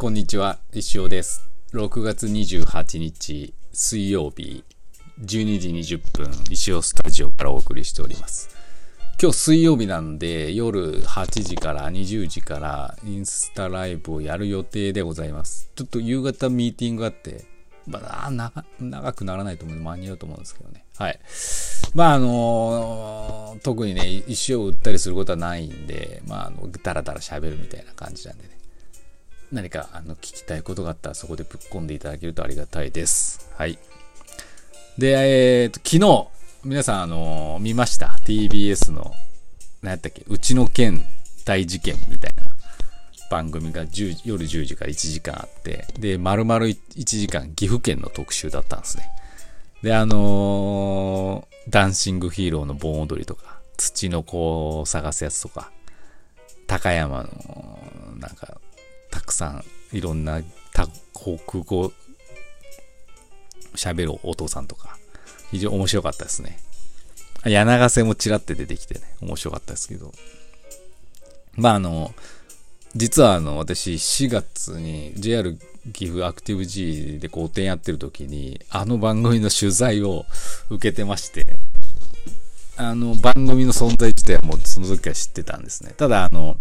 こんにちは、石尾です。6月28日水曜日12時20分、石尾スタジオからお送りしております。今日水曜日なんで夜8時から20時からインスタライブをやる予定でございます。ちょっと夕方ミーティングがあって、まあ、長くならないと思うんで間に合うと思うんですけどね。はい。まああの特にね、石を売ったりすることはないんで、まああの、だらだら喋るみたいな感じなんでね。何かあの聞きたいことがあったらそこでぶっ込んでいただけるとありがたいです。はい。で、えー、と、昨日、皆さん、あの見ました ?TBS の、何やったっけ？うちの県大事件みたいな番組が10夜10時から1時間あって、で、丸々1時間岐阜県の特集だったんですね。で、あのーダンシングヒーローの盆踊りとか、土の子を探すやつとか、高山の、なんか、たくさんいろんな多国語喋るお父さんとか、非常に面白かったですね。柳瀬もちらって出てきてね、面白かったですけど。まああの、実はあの、私4月に JR 岐阜アクティブ G で個展やってる時に、あの番組の取材を受けてまして、あの番組の存在自体はもうその時から知ってたんですね。ただあの、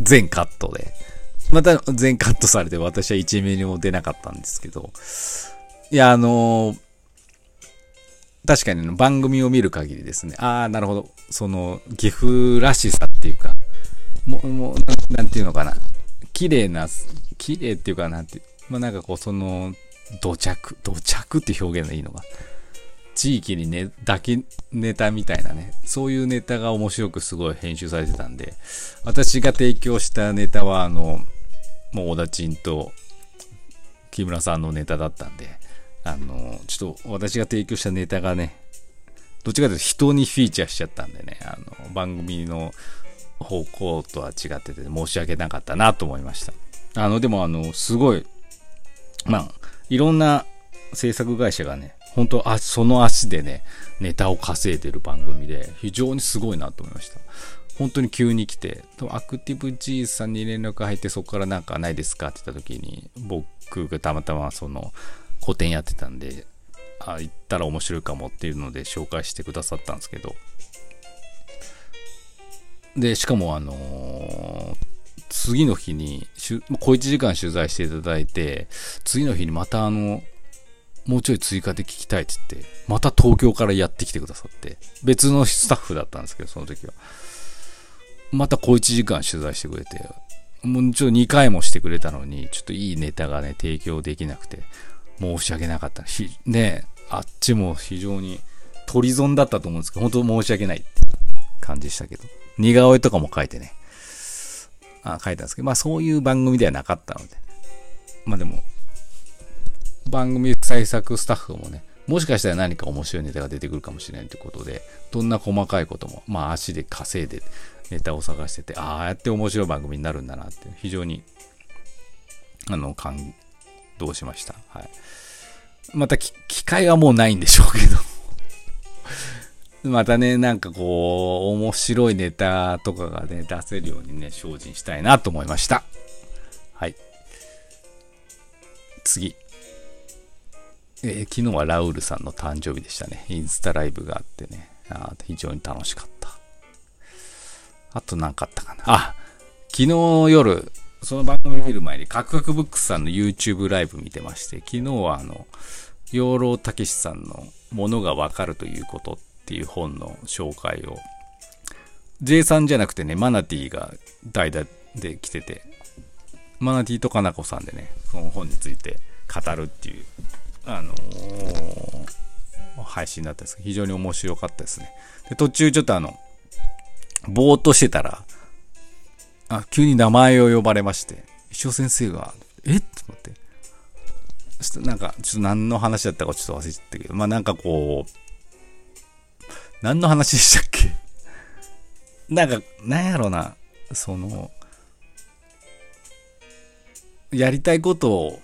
全カットで、また全カットされて私は1ミリも出なかったんですけど、いや、あの確かに番組を見る限りですね、ああ、なるほど、その、岐阜らしさっていうか、もう、もう、ななんていうのかな、綺麗な、綺麗っていうかなんて、まあなんかこう、その、土着、土着って表現がいいのか。地域にね、だけネタみたいなね、そういうネタが面白くすごい編集されてたんで、私が提供したネタは、あの、もう小田ちんと木村さんのネタだったんで、あの、ちょっと私が提供したネタがね、どっちかというと人にフィーチャーしちゃったんでね、あの、番組の方向とは違ってて申し訳なかったなと思いました。あの、でもあの、すごい、まあ、いろんな制作会社がね、本当あ、その足でね、ネタを稼いでる番組で、非常にすごいなと思いました。本当に急に来て、アクティブ G さんに連絡入って、そこからなんかないですかって言った時に、僕がたまたまその、個展やってたんで、あ、行ったら面白いかもっていうので紹介してくださったんですけど、で、しかもあのー次の日に、小1時間取材していただいて、次の日にまたあの、もうちょい追加で聞きたいって言って、また東京からやってきてくださって、別のスタッフだったんですけど、その時は。また小1時間取材してくれて、もうちょっと2回もしてくれたのに、ちょっといいネタがね、提供できなくて、申し訳なかった。ひねあっちも非常に取り損だったと思うんですけど、本当申し訳ないって感じでしたけど。似顔絵とかも書いてね、あ書いたんですけど、まあそういう番組ではなかったので。まあでも、番組制作スタッフもね、もしかしたら何か面白いネタが出てくるかもしれないということで、どんな細かいことも、まあ足で稼いでネタを探してて、ああやって面白い番組になるんだなって、非常に、あの、感動しました。はい。また機会はもうないんでしょうけど。またね、なんかこう、面白いネタとかがね、出せるようにね、精進したいなと思いました。はい。次。えー昨日はラウールさんの誕生日でしたね。インスタライブがあってね。あ非常に楽しかった。あと何かあったかな。あ、昨日夜、その番組見る前に、カクカクブックスさんの YouTube ライブ見てまして、昨日はあの、養老たけしさんのものがわかるということっていう本の紹介を、J さんじゃなくてね、マナティが代打で来てて、マナティとかなこさんでね、その本について語るっていう、あのー配信だったんですけど、非常に面白かったですね。で、途中ちょっとあの、ぼーっとしてたら、あ、急に名前を呼ばれまして、石尾先生が、え？っと思って。そしてなんか、ちょっと何の話だったかちょっと忘れちゃったけど、まあなんかこう、何の話でしたっけ？なんか、なんやろな、その、やりたいことを、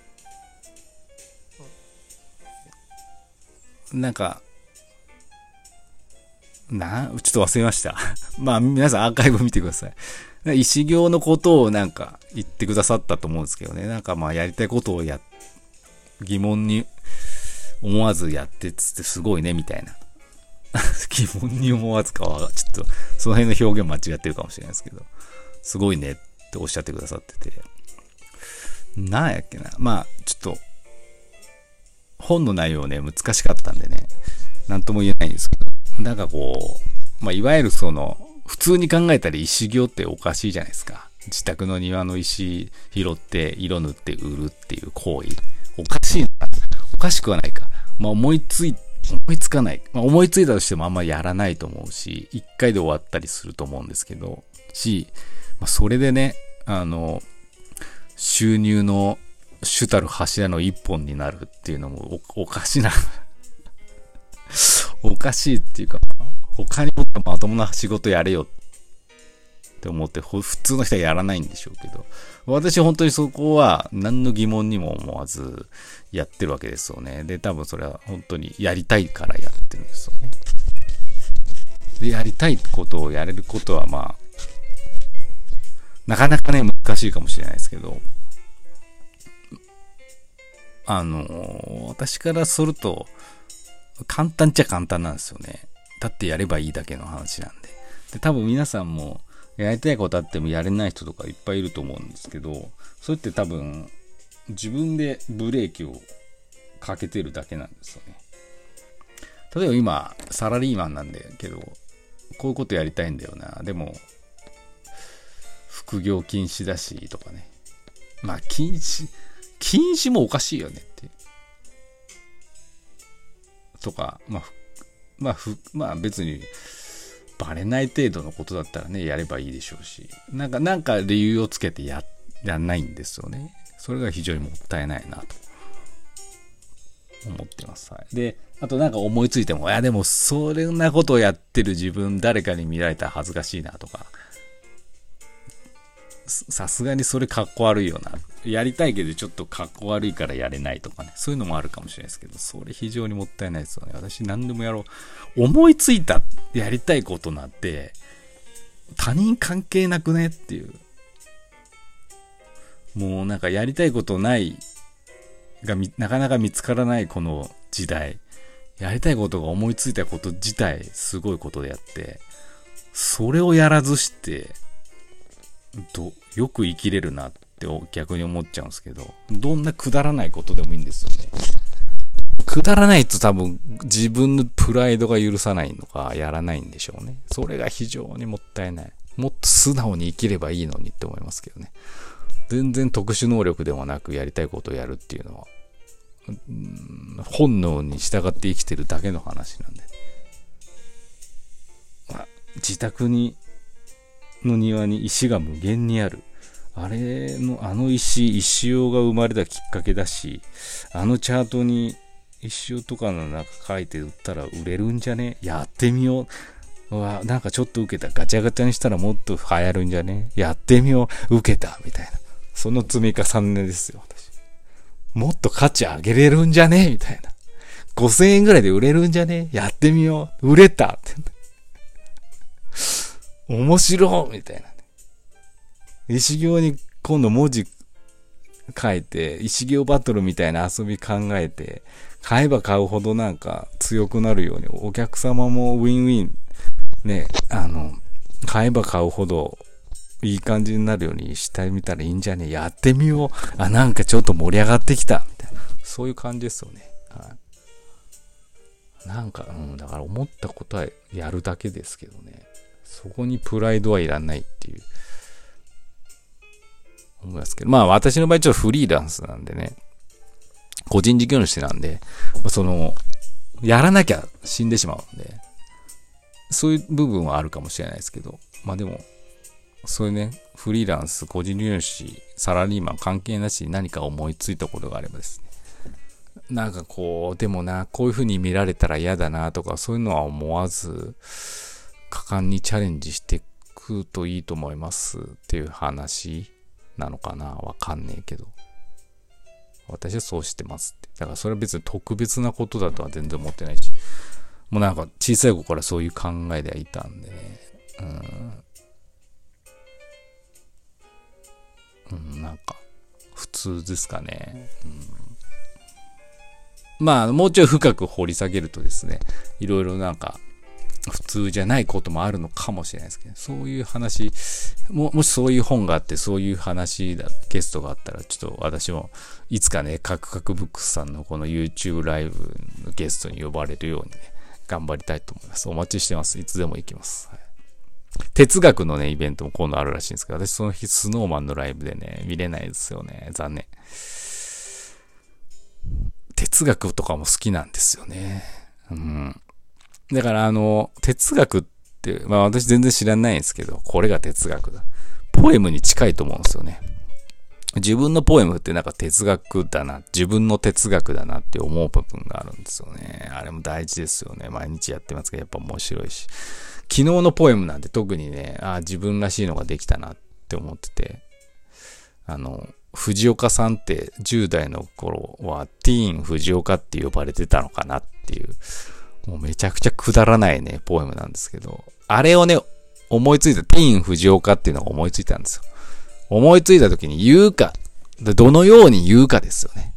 なんか、な、ちょっと忘れました。まあ、皆さんアーカイブ見てください。石行のことをなんか言ってくださったと思うんですけどね。なんかまあやりたいことをや、疑問に思わずやってつってすごいね、みたいな。疑問に思わずかは、ちょっとその辺の表現間違ってるかもしれないですけど、すごいねっておっしゃってくださってて。なんやっけな。まあ、ちょっと、本の内容ね、難しかったんでね、なんとも言えないんですけど、なんかこう、まあ、いわゆるその、普通に考えたら石行っておかしいじゃないですか。自宅の庭の石拾って色塗って売るっていう行為。おかしいな。おかしくはないか。まあ、思いつい、思いつかない。まあ、思いついたとしてもあんまりやらないと思うし、一回で終わったりすると思うんですけど、し、まあ、それでね、あの、収入の主たる柱の一本になるっていうのもおおかしなおかしいっていうか、他にもっとまともな仕事やれよって思って、普通の人はやらないんでしょうけど、私本当にそこは何の疑問にも思わずやってるわけですよね。で、多分それは本当にやりたいからやってるんですよね。で、やりたいことをやれることはまあ、なかなかね、難しいかもしれないですけど、あの、私からすると、簡単っちゃ簡単なんですよね。だってやればいいだけの話なんで。で、多分皆さんも、やりたいことあってもやれない人とかいっぱいいると思うんですけど、それって多分、自分でブレーキをかけてるだけなんですよね。例えば今、サラリーマンなんだけど、こういうことやりたいんだよな。でも、副業禁止だし、とかね。まあ、禁止、禁止もおかしいよね。とか、まあ、まあ、まあ別に、バレない程度のことだったらね、やればいいでしょうし、なんか、なんか理由をつけてや、やんないんですよね。それが非常にもったいないなと。思ってます。はい。で、あとなんか思いついても、いやでもそんなことをやってる自分誰かに見られたら恥ずかしいなとか、さすがにそれかっこ悪いよな。やりたいけどちょっとかっこ悪いからやれないとかね。そういうのもあるかもしれないですけど、それ非常にもったいないですよね。私何でもやろう。思いついたやりたいことなんて、他人関係なくねっていう。もうなんかやりたいことないがなかなか見つからないこの時代。やりたいことが思いついたこと自体すごいことであって、それをやらずして、ど、よく生きれるなって逆に思っちゃうんですけど、どんなくだらないことでもいいんですよね。くだらないと多分自分のプライドが許さないのかやらないんでしょうね。それが非常にもったいない。もっと素直に生きればいいのにって思いますけどね。全然特殊能力ではなくやりたいことをやるっていうのは、本能に従って生きてるだけの話なんで。まあ、自宅にの庭に石が無限にある。あれの、あの石、石尾が生まれたきっかけだし、あのチャートに石尾とかの中書いて売ったら売れるんじゃね？やってみよう。うわ、なんかちょっと受けた。ガチャガチャにしたらもっと流行るんじゃね？やってみよう。受けた。みたいな。その積み重ねですよ、私。もっと価値上げれるんじゃね？みたいな。5000円ぐらいで売れるんじゃね？やってみよう。売れたって。面白みたいなね。石行に今度文字書いて、石行バトルみたいな遊び考えて、買えば買うほどなんか強くなるように、お客様もウィンウィン、ね、あの、買えば買うほどいい感じになるようにしてみたらいいんじゃね？やってみよう。あ、なんかちょっと盛り上がってきた。みたいな。そういう感じですよね。はい。なんか、うん、だから思ったことはやるだけですけどね。そこにプライドはいらないっていう。思いますけど。まあ私の場合ちょっとフリーランスなんでね。個人事業主なんで、その、やらなきゃ死んでしまうんで、そういう部分はあるかもしれないですけど、まあでも、そういうね、フリーランス、個人事業主、サラリーマン関係なしに何か思いついたことがあればですね、なんかこう、でもな、こういう風に見られたら嫌だなとか、そういうのは思わず、果敢にチャレンジしていくといいと思いますっていう話なのかなわかんねえけど。私はそうしてますって。だからそれは別に特別なことだとは全然思ってないし、もうなんか小さい子からそういう考えではいたんでね。うん。うん、なんか、普通ですかね。うん、まあ、もうちょい深く掘り下げるとですね、いろいろなんか、普通じゃないこともあるのかもしれないですけど、そういう話、も、もしそういう本があって、そういう話だ、ゲストがあったら、ちょっと私も、いつかね、カクカクブックスさんのこの YouTube ライブのゲストに呼ばれるようにね、頑張りたいと思います。お待ちしてます。いつでも行きます。はい、哲学のね、イベントも今度あるらしいんですけど、私その日、スノーマンのライブでね、見れないですよね。残念。哲学とかも好きなんですよね。うん。だからあの、哲学って、まあ私全然知らないんですけど、これが哲学だ。ポエムに近いと思うんですよね。自分のポエムってなんか哲学だな、自分の哲学だなって思う部分があるんですよね。あれも大事ですよね。毎日やってますけど、やっぱ面白いし。昨日のポエムなんて特にね、あ、自分らしいのができたなって思ってて。あの、藤岡さんって10代の頃はティーン藤岡って呼ばれてたのかなっていうもうめちゃくちゃくだらないね、ポエムなんですけど、あれをね、思いついた、ティーン藤岡っていうのが思いついたんですよ。思いついた時に言うか、どのように言うかですよね。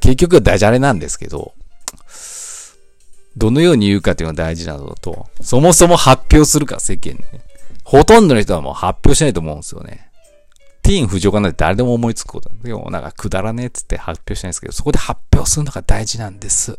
結局はダジャレなんですけど、どのように言うかっていうのが大事なのと、そもそも発表するか、世間に、ね。ほとんどの人はもう発表しないと思うんですよね。ティーン浮上かなんて誰でも思いつくことなんだけどなんかくだらねえっつって発表したいんですけど、そこで発表するのが大事なんです。